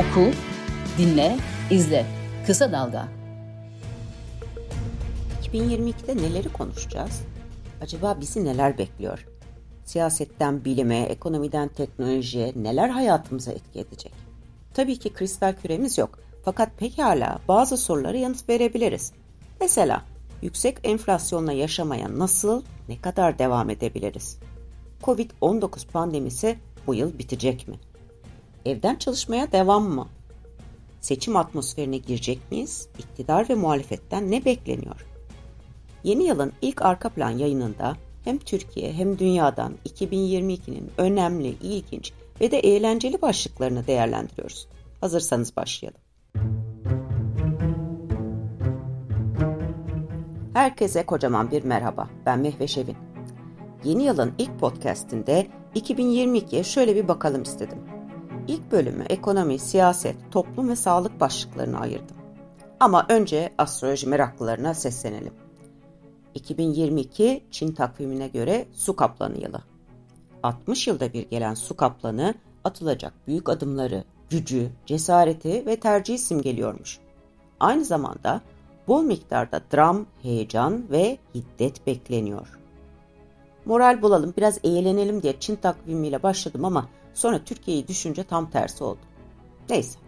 Oku, dinle, izle. Kısa Dalga. 2022'de neleri konuşacağız? Acaba bizi neler bekliyor? Siyasetten bilime, ekonomiden teknolojiye neler hayatımıza etki edecek? Tabii ki kristal küremiz yok. Fakat pekala bazı sorulara yanıt verebiliriz. Mesela yüksek enflasyonla yaşamaya nasıl, ne kadar devam edebiliriz? Covid-19 pandemisi bu yıl bitecek mi? Evden çalışmaya devam mı? Seçim atmosferine girecek miyiz? İktidar ve muhalefetten ne bekleniyor? Yeni yılın ilk arka plan yayınında hem Türkiye hem dünyadan 2022'nin önemli, ilginç ve de eğlenceli başlıklarını değerlendiriyoruz. Hazırsanız başlayalım. Herkese kocaman bir merhaba. Ben Mehve Şevin. Yeni yılın ilk podcastinde 2022'ye şöyle bir bakalım istedim. İlk bölümü ekonomi, siyaset, toplum ve sağlık başlıklarına ayırdım. Ama önce astroloji meraklılarına seslenelim. 2022 Çin takvimine göre su kaplanı yılı. 60 yılda bir gelen su kaplanı atılacak büyük adımları, gücü, cesareti ve tercihi simgeliyormuş. Aynı zamanda bol miktarda dram, heyecan ve hiddet bekleniyor. Moral bulalım, biraz eğlenelim diye Çin takvimiyle başladım ama sonra Türkiye'yi düşünce tam tersi oldu. Neyse,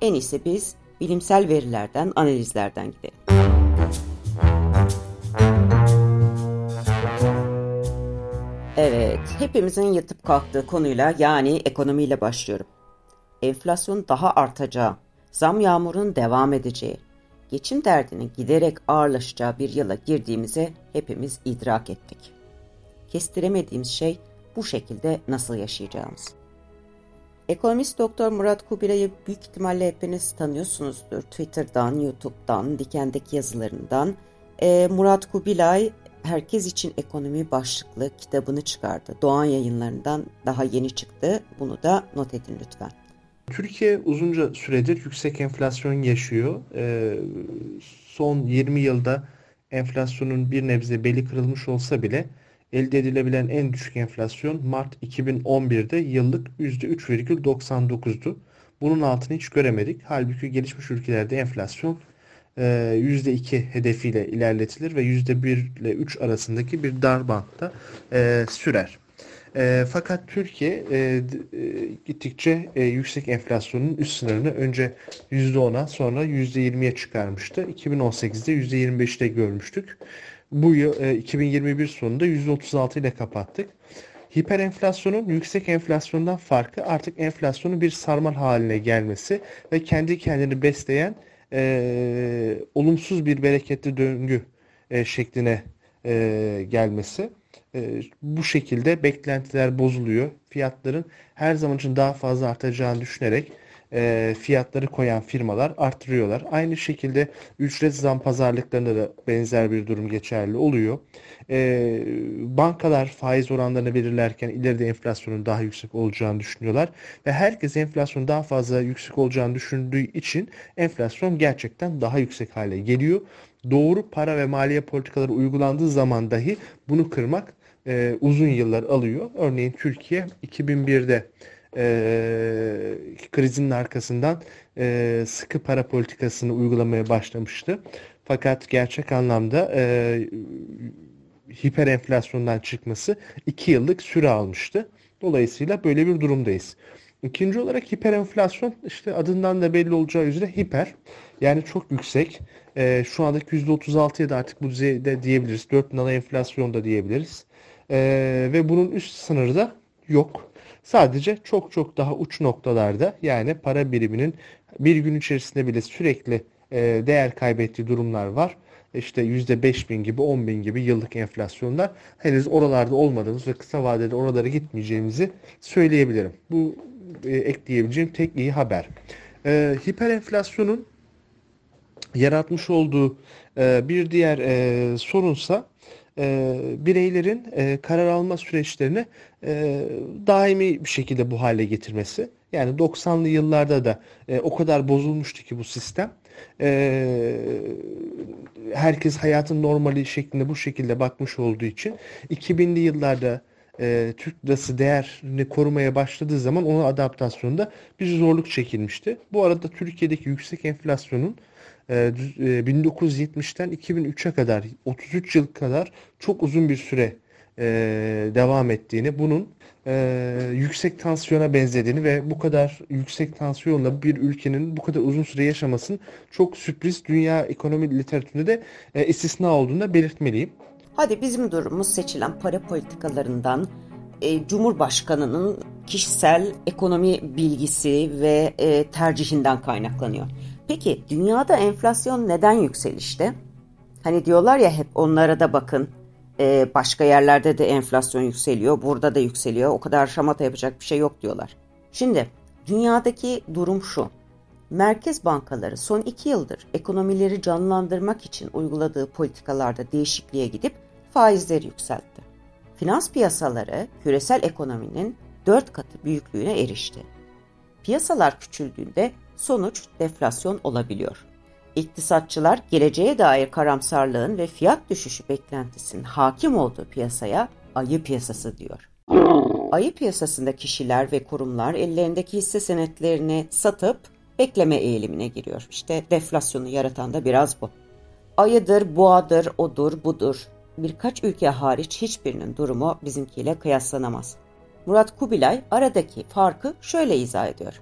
en iyisi biz bilimsel verilerden, analizlerden gidelim. Evet, hepimizin yatıp kalktığı konuyla yani ekonomiyle başlıyorum. Enflasyon daha artacağı, zam yağmurunun devam edeceği, geçim derdinin giderek ağırlaşacağı bir yıla girdiğimize hepimiz idrak ettik. Kestiremediğimiz şey bu şekilde nasıl yaşayacağımız. Ekonomist Doktor Murat Kubilay'ı büyük ihtimalle hepiniz tanıyorsunuzdur. Twitter'dan, YouTube'dan, Diken'deki yazılarından. Ee, Murat Kubilay Herkes için Ekonomi başlıklı kitabını çıkardı. Doğan yayınlarından daha yeni çıktı. Bunu da not edin lütfen. Türkiye uzunca süredir yüksek enflasyon yaşıyor. Ee, son 20 yılda enflasyonun bir nebze beli kırılmış olsa bile elde edilebilen en düşük enflasyon Mart 2011'de yıllık %3,99'du. Bunun altını hiç göremedik. Halbuki gelişmiş ülkelerde enflasyon %2 e, hedefiyle ilerletilir ve %1 ile 3 arasındaki bir dar bantta e, sürer. E, fakat Türkiye e, gittikçe yüksek enflasyonun üst sınırını önce %10'a sonra %20'ye çıkarmıştı. 2018'de %25'te görmüştük. Bu yıl e, 2021 sonunda %36 ile kapattık. Hiperenflasyonun yüksek enflasyondan farkı artık enflasyonun bir sarmal haline gelmesi ve kendi kendini besleyen e, olumsuz bir bereketli döngü e, şekline e, gelmesi. E, bu şekilde beklentiler bozuluyor. Fiyatların her zaman için daha fazla artacağını düşünerek e, fiyatları koyan firmalar arttırıyorlar. Aynı şekilde ücret zam pazarlıklarında da benzer bir durum geçerli oluyor. E, bankalar faiz oranlarını belirlerken ileride enflasyonun daha yüksek olacağını düşünüyorlar ve herkes enflasyonun daha fazla yüksek olacağını düşündüğü için enflasyon gerçekten daha yüksek hale geliyor. Doğru para ve maliye politikaları uygulandığı zaman dahi bunu kırmak e, uzun yıllar alıyor. Örneğin Türkiye 2001'de e, krizin arkasından e, sıkı para politikasını uygulamaya başlamıştı. Fakat gerçek anlamda e, hiper enflasyondan çıkması 2 yıllık süre almıştı. Dolayısıyla böyle bir durumdayız. İkinci olarak hiper enflasyon işte adından da belli olacağı üzere hiper yani çok yüksek. E, şu andaki %36'ya da artık bu düzeyde diyebiliriz. 4 nano enflasyon da diyebiliriz. E, ve bunun üst sınırı da yok. Sadece çok çok daha uç noktalarda yani para biriminin bir gün içerisinde bile sürekli e, değer kaybettiği durumlar var. İşte %5 bin gibi 10 bin gibi yıllık enflasyonlar henüz oralarda olmadığımız ve kısa vadede oralara gitmeyeceğimizi söyleyebilirim. Bu e, ekleyebileceğim tek iyi haber. E, hiper enflasyonun yaratmış olduğu e, bir diğer sorunsa e, bireylerin e, karar alma süreçlerini e, daimi bir şekilde bu hale getirmesi. Yani 90'lı yıllarda da e, o kadar bozulmuştu ki bu sistem. E, herkes hayatın normali şeklinde bu şekilde bakmış olduğu için 2000'li yıllarda e, Türk lirası değerini korumaya başladığı zaman onun adaptasyonunda bir zorluk çekilmişti. Bu arada Türkiye'deki yüksek enflasyonun 1970'ten 2003'e kadar 33 yıl kadar çok uzun bir süre devam ettiğini, bunun yüksek tansiyona benzediğini ve bu kadar yüksek tansiyonla bir ülkenin bu kadar uzun süre yaşamasının çok sürpriz dünya ekonomi literatüründe de istisna olduğunu da belirtmeliyim. Hadi bizim durumumuz seçilen para politikalarından e, Cumhurbaşkanı'nın kişisel ekonomi bilgisi ve e, tercihinden kaynaklanıyor. Peki dünyada enflasyon neden yükselişte? Hani diyorlar ya hep onlara da bakın. E, başka yerlerde de enflasyon yükseliyor, burada da yükseliyor. O kadar şamata yapacak bir şey yok diyorlar. Şimdi dünyadaki durum şu. Merkez bankaları son iki yıldır ekonomileri canlandırmak için uyguladığı politikalarda değişikliğe gidip faizleri yükseltti. Finans piyasaları küresel ekonominin dört katı büyüklüğüne erişti. Piyasalar küçüldüğünde sonuç deflasyon olabiliyor. İktisatçılar geleceğe dair karamsarlığın ve fiyat düşüşü beklentisinin hakim olduğu piyasaya ayı piyasası diyor. Ayı piyasasında kişiler ve kurumlar ellerindeki hisse senetlerini satıp bekleme eğilimine giriyor. İşte deflasyonu yaratan da biraz bu. Ayıdır, boğadır, odur, budur birkaç ülke hariç hiçbirinin durumu bizimkiyle kıyaslanamaz. Murat Kubilay aradaki farkı şöyle izah ediyor.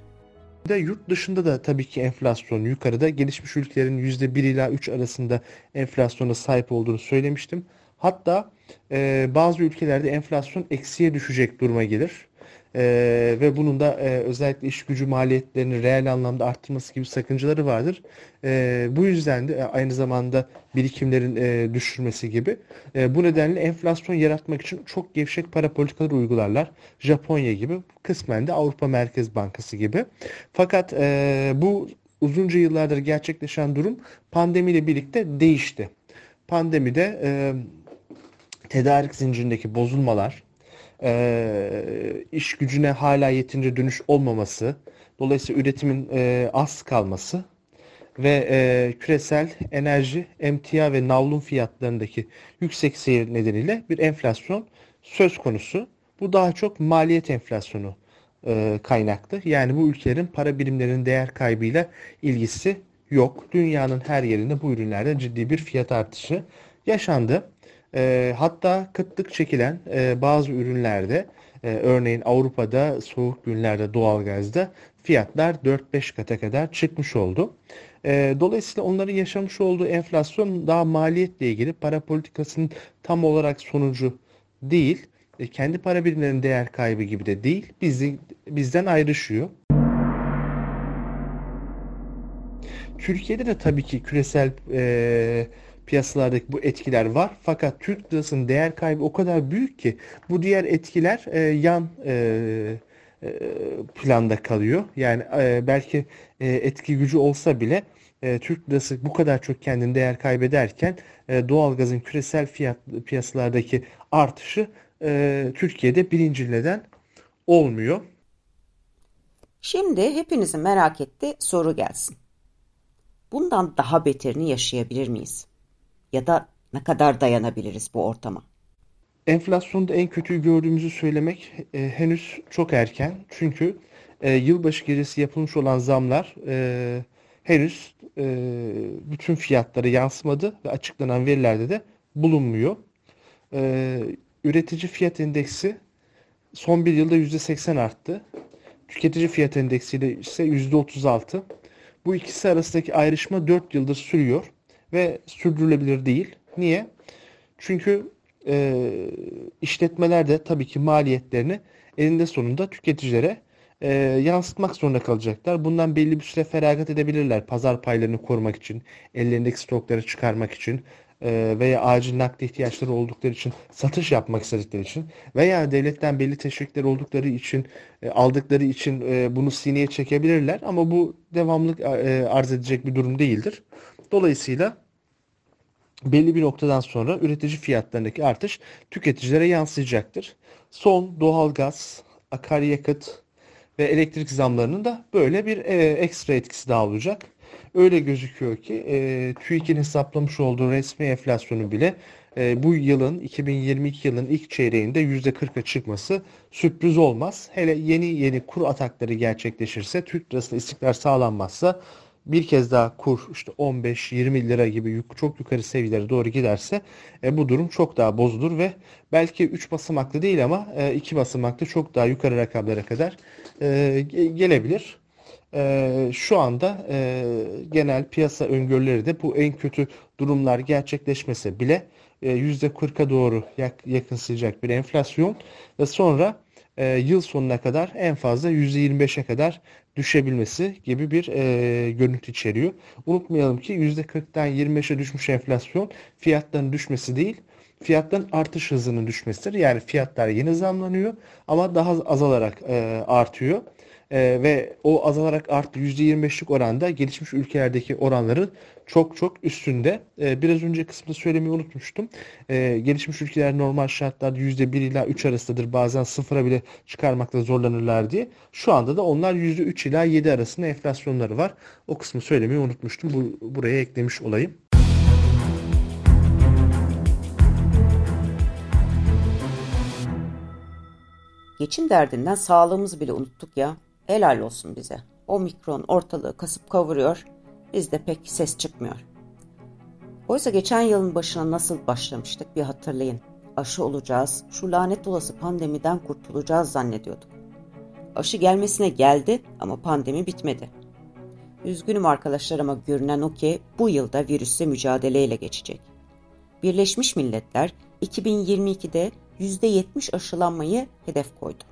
De yurt dışında da tabii ki enflasyon yukarıda. Gelişmiş ülkelerin %1 ila 3 arasında enflasyona sahip olduğunu söylemiştim. Hatta e, bazı ülkelerde enflasyon eksiye düşecek duruma gelir. Ee, ve bunun da e, özellikle iş gücü maliyetlerini reel anlamda arttırması gibi sakıncaları vardır. E, bu yüzden de e, aynı zamanda birikimlerin e, düşürmesi gibi. E, bu nedenle enflasyon yaratmak için çok gevşek para politikaları uygularlar. Japonya gibi, kısmen de Avrupa Merkez Bankası gibi. Fakat e, bu uzunca yıllardır gerçekleşen durum pandemiyle birlikte değişti. Pandemide e, tedarik zincirindeki bozulmalar, e, iş gücüne hala yetince dönüş olmaması, dolayısıyla üretimin e, az kalması ve e, küresel enerji, emtia ve navlun fiyatlarındaki yüksek seyir nedeniyle bir enflasyon söz konusu. Bu daha çok maliyet enflasyonu e, kaynaklı. Yani bu ülkelerin para birimlerinin değer kaybıyla ilgisi yok. Dünyanın her yerinde bu ürünlerde ciddi bir fiyat artışı yaşandı. E, hatta kıtlık çekilen e, bazı ürünlerde e, örneğin Avrupa'da soğuk günlerde doğalgazda fiyatlar 4-5 kata kadar çıkmış oldu. E, dolayısıyla onların yaşamış olduğu enflasyon daha maliyetle ilgili para politikasının tam olarak sonucu değil. E, kendi para birimlerinin değer kaybı gibi de değil. Bizi, bizden ayrışıyor. Türkiye'de de tabii ki küresel e, piyasalardaki bu etkiler var. Fakat Türk lirasının değer kaybı o kadar büyük ki bu diğer etkiler e, yan e, e, planda kalıyor. Yani e, belki e, etki gücü olsa bile e, Türk lirası bu kadar çok kendini değer kaybederken e, doğalgazın küresel fiyat piyasalardaki artışı e, Türkiye'de birinci neden olmuyor. Şimdi hepinizin merak ettiği soru gelsin. Bundan daha beterini yaşayabilir miyiz? Ya da ne kadar dayanabiliriz bu ortama? Enflasyonda en kötüyü gördüğümüzü söylemek e, henüz çok erken. Çünkü e, yılbaşı gecesi yapılmış olan zamlar e, henüz e, bütün fiyatlara yansımadı ve açıklanan verilerde de bulunmuyor. E, üretici fiyat endeksi son bir yılda %80 arttı. Tüketici fiyat endeksiyle ise %36. Bu ikisi arasındaki ayrışma 4 yıldır sürüyor ve sürdürülebilir değil. Niye? Çünkü e, işletmeler de tabii ki maliyetlerini elinde sonunda tüketicilere e, yansıtmak zorunda kalacaklar. Bundan belli bir süre feragat edebilirler pazar paylarını korumak için, ellerindeki stokları çıkarmak için e, veya acil nakli ihtiyaçları oldukları için satış yapmak istedikleri için veya devletten belli teşvikler oldukları için e, aldıkları için e, bunu sineye çekebilirler ama bu devamlı e, arz edecek bir durum değildir. Dolayısıyla belli bir noktadan sonra üretici fiyatlarındaki artış tüketicilere yansıyacaktır. Son doğalgaz, akaryakıt ve elektrik zamlarının da böyle bir e, ekstra etkisi daha olacak. Öyle gözüküyor ki e, TÜİK'in hesaplamış olduğu resmi enflasyonu bile e, bu yılın 2022 yılın ilk çeyreğinde %40'a çıkması sürpriz olmaz. Hele yeni yeni kur atakları gerçekleşirse, Türk lirasında istikrar sağlanmazsa bir kez daha kur işte 15-20 lira gibi çok yukarı seviyelere doğru giderse e, bu durum çok daha bozulur ve belki 3 basamaklı değil ama 2 e, basamaklı çok daha yukarı rakamlara kadar e, gelebilir. E, şu anda e, genel piyasa öngörüleri de bu en kötü durumlar gerçekleşmese bile e, %40'a doğru yak, yakınsayacak bir enflasyon ve sonra e, yıl sonuna kadar en fazla %25'e kadar düşebilmesi gibi bir e, görüntü içeriyor. Unutmayalım ki %40'dan 25'e düşmüş enflasyon fiyatların düşmesi değil, fiyatların artış hızının düşmesidir. Yani fiyatlar yeni zamlanıyor ama daha azalarak e, artıyor e, ve o azalarak arttı %25'lik oranda gelişmiş ülkelerdeki oranların çok çok üstünde. E, biraz önce kısmında söylemeyi unutmuştum. E, gelişmiş ülkeler normal şartlarda %1 ila 3 arasındadır. Bazen sıfıra bile çıkarmakta zorlanırlar diye. Şu anda da onlar %3 ila 7 arasında enflasyonları var. O kısmı söylemeyi unutmuştum. Bu, buraya eklemiş olayım. Geçim derdinden sağlığımızı bile unuttuk ya. Helal olsun bize. O mikron ortalığı kasıp kavuruyor, bizde pek ses çıkmıyor. Oysa geçen yılın başına nasıl başlamıştık bir hatırlayın. Aşı olacağız, şu lanet olası pandemiden kurtulacağız zannediyorduk. Aşı gelmesine geldi ama pandemi bitmedi. Üzgünüm arkadaşlar ama görünen o ki bu yılda virüsle mücadeleyle geçecek. Birleşmiş Milletler 2022'de %70 aşılanmayı hedef koydu.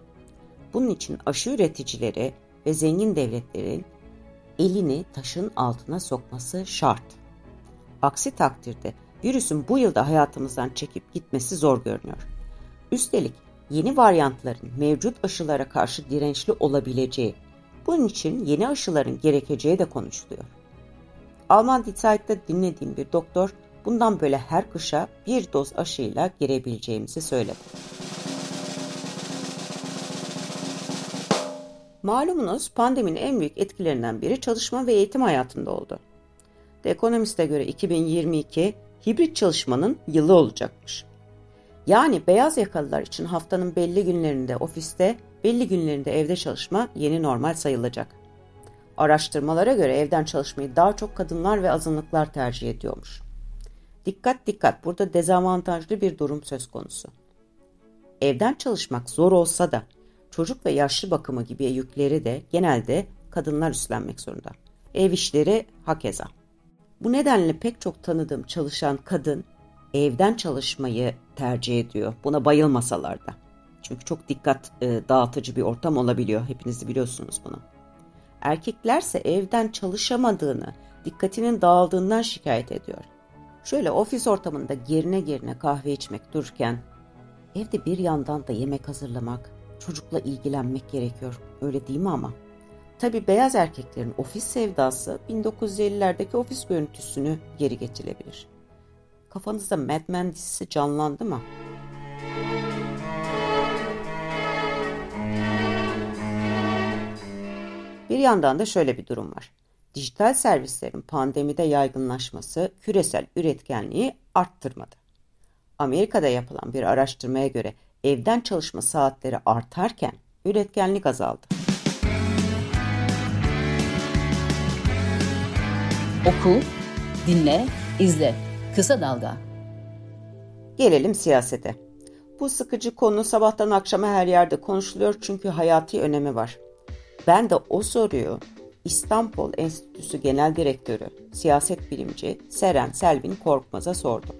Bunun için aşı üreticileri ve zengin devletlerin elini taşın altına sokması şart. Aksi takdirde virüsün bu yılda hayatımızdan çekip gitmesi zor görünüyor. Üstelik yeni varyantların mevcut aşılara karşı dirençli olabileceği, bunun için yeni aşıların gerekeceği de konuşuluyor. Alman Die dinlediğim bir doktor bundan böyle her kışa bir doz aşıyla girebileceğimizi söyledi. Malumunuz pandeminin en büyük etkilerinden biri çalışma ve eğitim hayatında oldu. The Economist'e göre 2022 hibrit çalışmanın yılı olacakmış. Yani beyaz yakalılar için haftanın belli günlerinde ofiste, belli günlerinde evde çalışma yeni normal sayılacak. Araştırmalara göre evden çalışmayı daha çok kadınlar ve azınlıklar tercih ediyormuş. Dikkat dikkat burada dezavantajlı bir durum söz konusu. Evden çalışmak zor olsa da çocuk ve yaşlı bakımı gibi yükleri de genelde kadınlar üstlenmek zorunda. Ev işleri hakeza. Bu nedenle pek çok tanıdığım çalışan kadın evden çalışmayı tercih ediyor. Buna bayılmasalar da. Çünkü çok dikkat e, dağıtıcı bir ortam olabiliyor. Hepiniz biliyorsunuz bunu. Erkeklerse evden çalışamadığını, dikkatinin dağıldığından şikayet ediyor. Şöyle ofis ortamında gerine gerine kahve içmek dururken evde bir yandan da yemek hazırlamak, çocukla ilgilenmek gerekiyor. Öyle değil mi ama? Tabi beyaz erkeklerin ofis sevdası 1950'lerdeki ofis görüntüsünü geri getirebilir. Kafanızda Mad Men dizisi canlandı mı? Bir yandan da şöyle bir durum var. Dijital servislerin pandemide yaygınlaşması küresel üretkenliği arttırmadı. Amerika'da yapılan bir araştırmaya göre evden çalışma saatleri artarken üretkenlik azaldı. Oku, dinle, izle. Kısa Dalga. Gelelim siyasete. Bu sıkıcı konu sabahtan akşama her yerde konuşuluyor çünkü hayati önemi var. Ben de o soruyu İstanbul Enstitüsü Genel Direktörü, siyaset bilimci Seren Selvin Korkmaz'a sordum.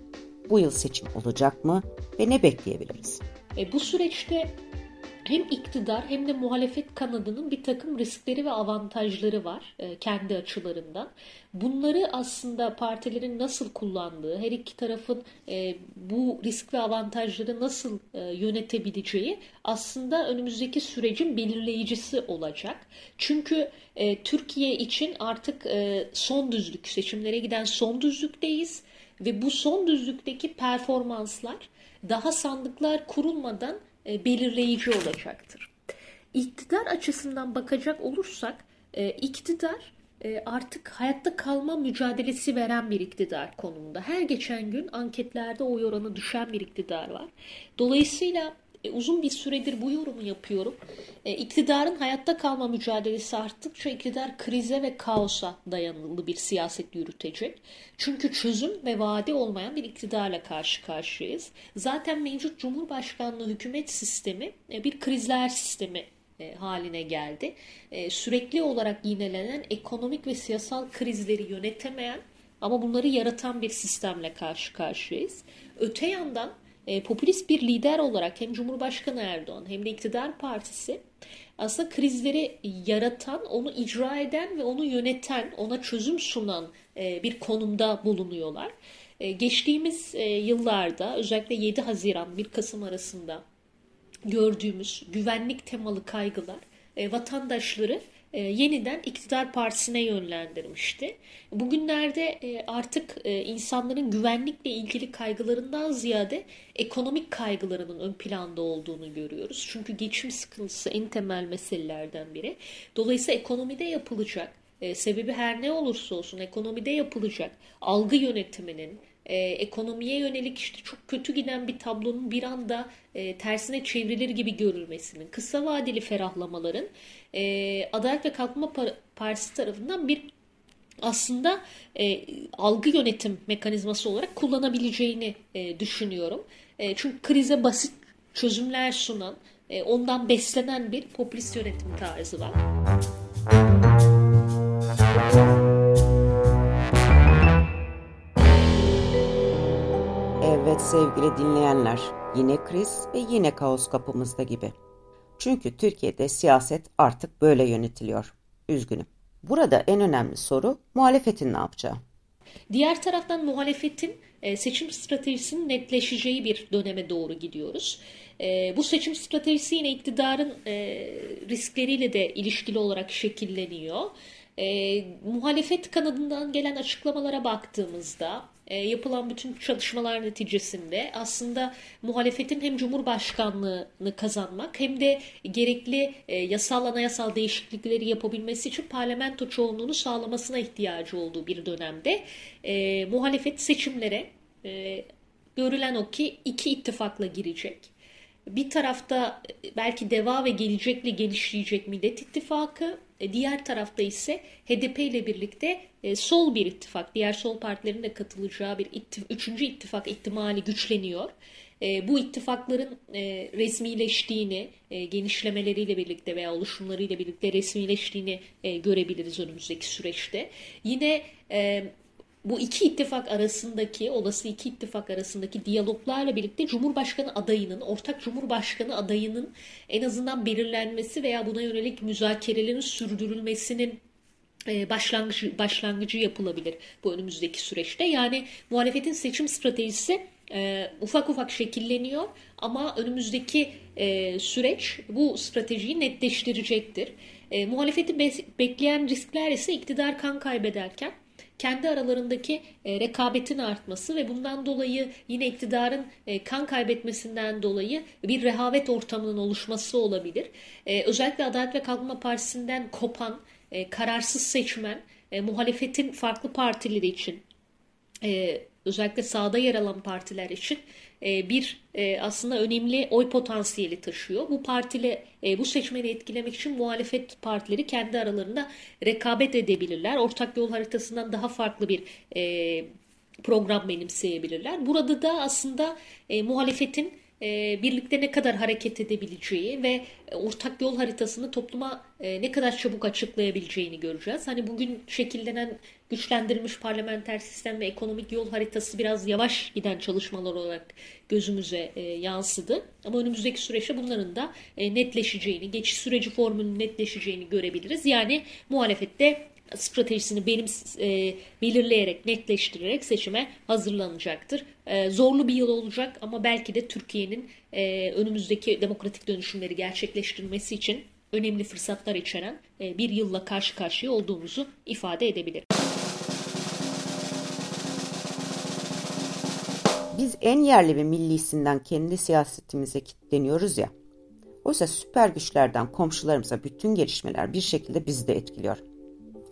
Bu yıl seçim olacak mı ve ne bekleyebiliriz? E, bu süreçte hem iktidar hem de muhalefet kanadının bir takım riskleri ve avantajları var e, kendi açılarından. Bunları aslında partilerin nasıl kullandığı, her iki tarafın e, bu risk ve avantajları nasıl e, yönetebileceği aslında önümüzdeki sürecin belirleyicisi olacak. Çünkü e, Türkiye için artık e, son düzlük, seçimlere giden son düzlükteyiz ve bu son düzlükteki performanslar daha sandıklar kurulmadan e, belirleyici olacaktır. İktidar açısından bakacak olursak e, iktidar e, artık hayatta kalma mücadelesi veren bir iktidar konumunda. Her geçen gün anketlerde oy oranı düşen bir iktidar var. Dolayısıyla e, uzun bir süredir bu yorumu yapıyorum. E, iktidarın hayatta kalma mücadelesi arttıkça iktidar krize ve kaosa dayanılı bir siyaset yürütecek. Çünkü çözüm ve vaadi olmayan bir iktidarla karşı karşıyayız. Zaten mevcut Cumhurbaşkanlığı hükümet sistemi e, bir krizler sistemi e, haline geldi. E, sürekli olarak yinelenen ekonomik ve siyasal krizleri yönetemeyen ama bunları yaratan bir sistemle karşı karşıyayız. Öte yandan e, popülist bir lider olarak hem Cumhurbaşkanı Erdoğan hem de iktidar partisi aslında krizleri yaratan, onu icra eden ve onu yöneten, ona çözüm sunan e, bir konumda bulunuyorlar. E, geçtiğimiz e, yıllarda özellikle 7 Haziran 1 Kasım arasında gördüğümüz güvenlik temalı kaygılar e, vatandaşları e, yeniden iktidar partisine yönlendirmişti. Bugünlerde e, artık e, insanların güvenlikle ilgili kaygılarından ziyade ekonomik kaygılarının ön planda olduğunu görüyoruz. Çünkü geçim sıkıntısı en temel meselelerden biri. Dolayısıyla ekonomide yapılacak, sebebi her ne olursa olsun ekonomide yapılacak algı yönetiminin, e, ekonomiye yönelik işte çok kötü giden bir tablonun bir anda e, tersine çevrilir gibi görülmesinin, kısa vadeli ferahlamaların e, Adalet ve Kalkınma Partisi tarafından bir aslında e, algı yönetim mekanizması olarak kullanabileceğini e, düşünüyorum. E, çünkü krize basit çözümler sunan, e, ondan beslenen bir popülist yönetim tarzı var. Evet sevgili dinleyenler, yine kriz ve yine kaos kapımızda gibi. Çünkü Türkiye'de siyaset artık böyle yönetiliyor. Üzgünüm. Burada en önemli soru muhalefetin ne yapacağı. Diğer taraftan muhalefetin e, seçim stratejisinin netleşeceği bir döneme doğru gidiyoruz. E, bu seçim stratejisi yine iktidarın e, riskleriyle de ilişkili olarak şekilleniyor. Muhalefet kanadından gelen açıklamalara baktığımızda e, yapılan bütün çalışmalar neticesinde aslında muhalefetin hem Cumhurbaşkanlığını kazanmak hem de gerekli e, yasal anayasal değişiklikleri yapabilmesi için parlamento çoğunluğunu sağlamasına ihtiyacı olduğu bir dönemde e, muhalefet seçimlere e, görülen o ki iki ittifakla girecek. Bir tarafta e, belki DEVA ve Gelecek'le genişleyecek Millet İttifakı, e, diğer tarafta ise HDP ile birlikte e, sol bir ittifak, diğer sol partilerin de katılacağı bir ittif üçüncü ittifak ihtimali güçleniyor. Bu ittifakların resmileştiğini, genişlemeleriyle birlikte veya oluşumlarıyla birlikte resmileştiğini görebiliriz önümüzdeki süreçte. Yine bu iki ittifak arasındaki, olası iki ittifak arasındaki diyaloglarla birlikte Cumhurbaşkanı adayının, ortak Cumhurbaşkanı adayının en azından belirlenmesi veya buna yönelik müzakerelerin sürdürülmesinin e, başlangıcı, başlangıcı yapılabilir bu önümüzdeki süreçte. Yani muhalefetin seçim stratejisi e, ufak ufak şekilleniyor ama önümüzdeki e, süreç bu stratejiyi netleştirecektir. E, muhalefeti be bekleyen riskler ise iktidar kan kaybederken kendi aralarındaki e, rekabetin artması ve bundan dolayı yine iktidarın e, kan kaybetmesinden dolayı bir rehavet ortamının oluşması olabilir. E, özellikle Adalet ve Kalkınma Partisi'nden kopan kararsız seçmen, muhalefetin farklı partileri için özellikle sağda yer alan partiler için e, bir e, aslında önemli oy potansiyeli taşıyor. Bu partile e, bu seçmeni etkilemek için muhalefet partileri kendi aralarında rekabet edebilirler. Ortak yol haritasından daha farklı bir program benimseyebilirler. Burada da aslında muhalefetin e, birlikte ne kadar hareket edebileceği ve ortak yol haritasını topluma e, ne kadar çabuk açıklayabileceğini göreceğiz. Hani bugün şekillenen güçlendirilmiş parlamenter sistem ve ekonomik yol haritası biraz yavaş giden çalışmalar olarak gözümüze e, yansıdı. Ama önümüzdeki süreçte bunların da netleşeceğini, geçiş süreci formülünün netleşeceğini görebiliriz. Yani muhalefette stratejisini benim e, belirleyerek, netleştirerek seçime hazırlanacaktır. E, zorlu bir yıl olacak ama belki de Türkiye'nin e, önümüzdeki demokratik dönüşümleri gerçekleştirmesi için önemli fırsatlar içeren e, bir yılla karşı karşıya olduğumuzu ifade edebilirim. Biz en yerli ve millisinden kendi siyasetimize kilitleniyoruz ya. Oysa süper güçlerden komşularımıza bütün gelişmeler bir şekilde bizi de etkiliyor.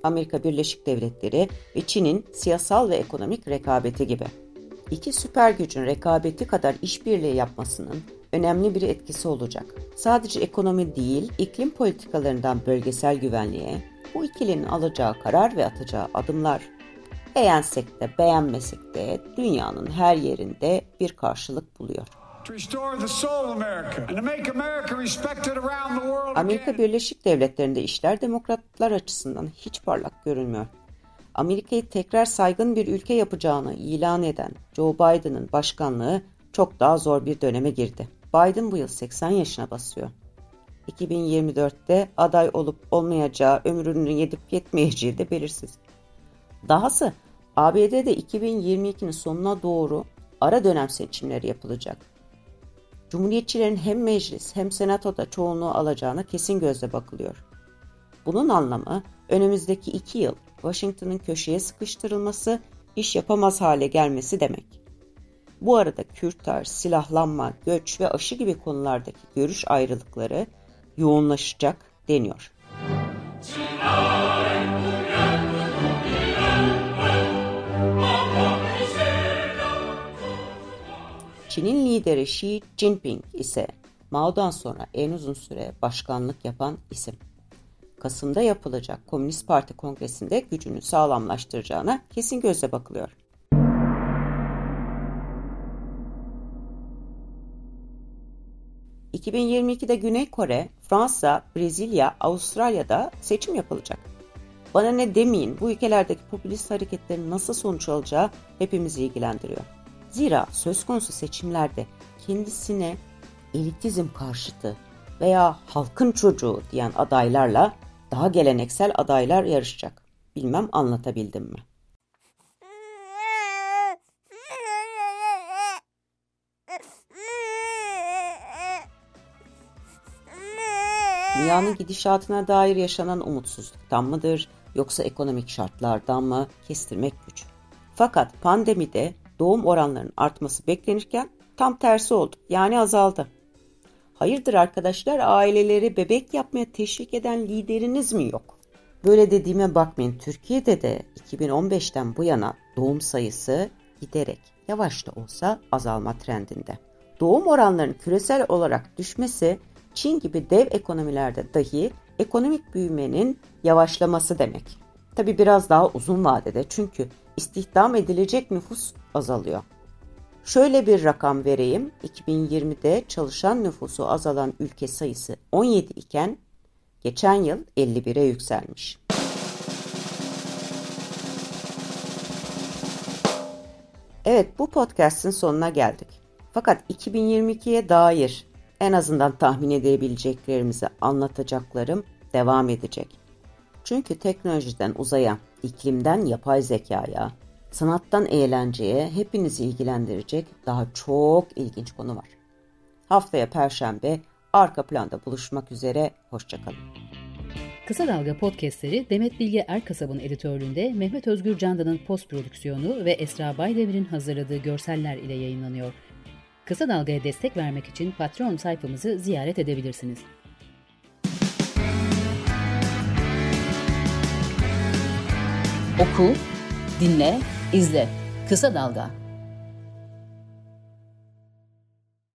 Amerika Birleşik Devletleri ve Çin'in siyasal ve ekonomik rekabeti gibi. İki süper gücün rekabeti kadar işbirliği yapmasının önemli bir etkisi olacak. Sadece ekonomi değil, iklim politikalarından bölgesel güvenliğe, bu ikilinin alacağı karar ve atacağı adımlar beğensek de beğenmesek de dünyanın her yerinde bir karşılık buluyor. Amerika Birleşik Devletleri'nde işler demokratlar açısından hiç parlak görünmüyor. Amerika'yı tekrar saygın bir ülke yapacağını ilan eden Joe Biden'ın başkanlığı çok daha zor bir döneme girdi. Biden bu yıl 80 yaşına basıyor. 2024'te aday olup olmayacağı ömrünün yedip yetmeyeceği de belirsiz. Dahası ABD'de 2022'nin sonuna doğru ara dönem seçimleri yapılacak. Cumhuriyetçilerin hem meclis hem senatoda çoğunluğu alacağına kesin gözle bakılıyor. Bunun anlamı önümüzdeki iki yıl Washington'ın köşeye sıkıştırılması, iş yapamaz hale gelmesi demek. Bu arada Kürtaj, silahlanma, göç ve aşı gibi konulardaki görüş ayrılıkları yoğunlaşacak deniyor. Çin'in lideri Xi Jinping ise Mao'dan sonra en uzun süre başkanlık yapan isim. Kasım'da yapılacak Komünist Parti Kongresi'nde gücünü sağlamlaştıracağına kesin gözle bakılıyor. ...2022'de Güney Kore, Fransa, Brezilya, Avustralya'da seçim yapılacak. Bana ne demeyin bu ülkelerdeki popülist hareketlerin nasıl sonuç alacağı hepimizi ilgilendiriyor. Zira söz konusu seçimlerde kendisine elitizm karşıtı veya halkın çocuğu diyen adaylarla daha geleneksel adaylar yarışacak. Bilmem anlatabildim mi? Dünyanın gidişatına dair yaşanan umutsuzluktan mıdır yoksa ekonomik şartlardan mı kestirmek güç. Fakat pandemide doğum oranlarının artması beklenirken tam tersi oldu. Yani azaldı. Hayırdır arkadaşlar aileleri bebek yapmaya teşvik eden lideriniz mi yok? Böyle dediğime bakmayın Türkiye'de de 2015'ten bu yana doğum sayısı giderek yavaş da olsa azalma trendinde. Doğum oranlarının küresel olarak düşmesi Çin gibi dev ekonomilerde dahi ekonomik büyümenin yavaşlaması demek. Tabi biraz daha uzun vadede çünkü istihdam edilecek nüfus azalıyor. Şöyle bir rakam vereyim. 2020'de çalışan nüfusu azalan ülke sayısı 17 iken geçen yıl 51'e yükselmiş. Evet bu podcast'in sonuna geldik. Fakat 2022'ye dair en azından tahmin edebileceklerimizi anlatacaklarım devam edecek. Çünkü teknolojiden uzaya, iklimden yapay zekaya, sanattan eğlenceye hepinizi ilgilendirecek daha çok ilginç konu var. Haftaya Perşembe arka planda buluşmak üzere, hoşçakalın. Kısa Dalga podcastleri Demet Bilge Erkasab'ın editörlüğünde Mehmet Özgür Candan'ın post prodüksiyonu ve Esra Baydemir'in hazırladığı görseller ile yayınlanıyor. Kısa Dalga'ya destek vermek için Patreon sayfamızı ziyaret edebilirsiniz. Oku, dinle, izle. Kısa Dalga.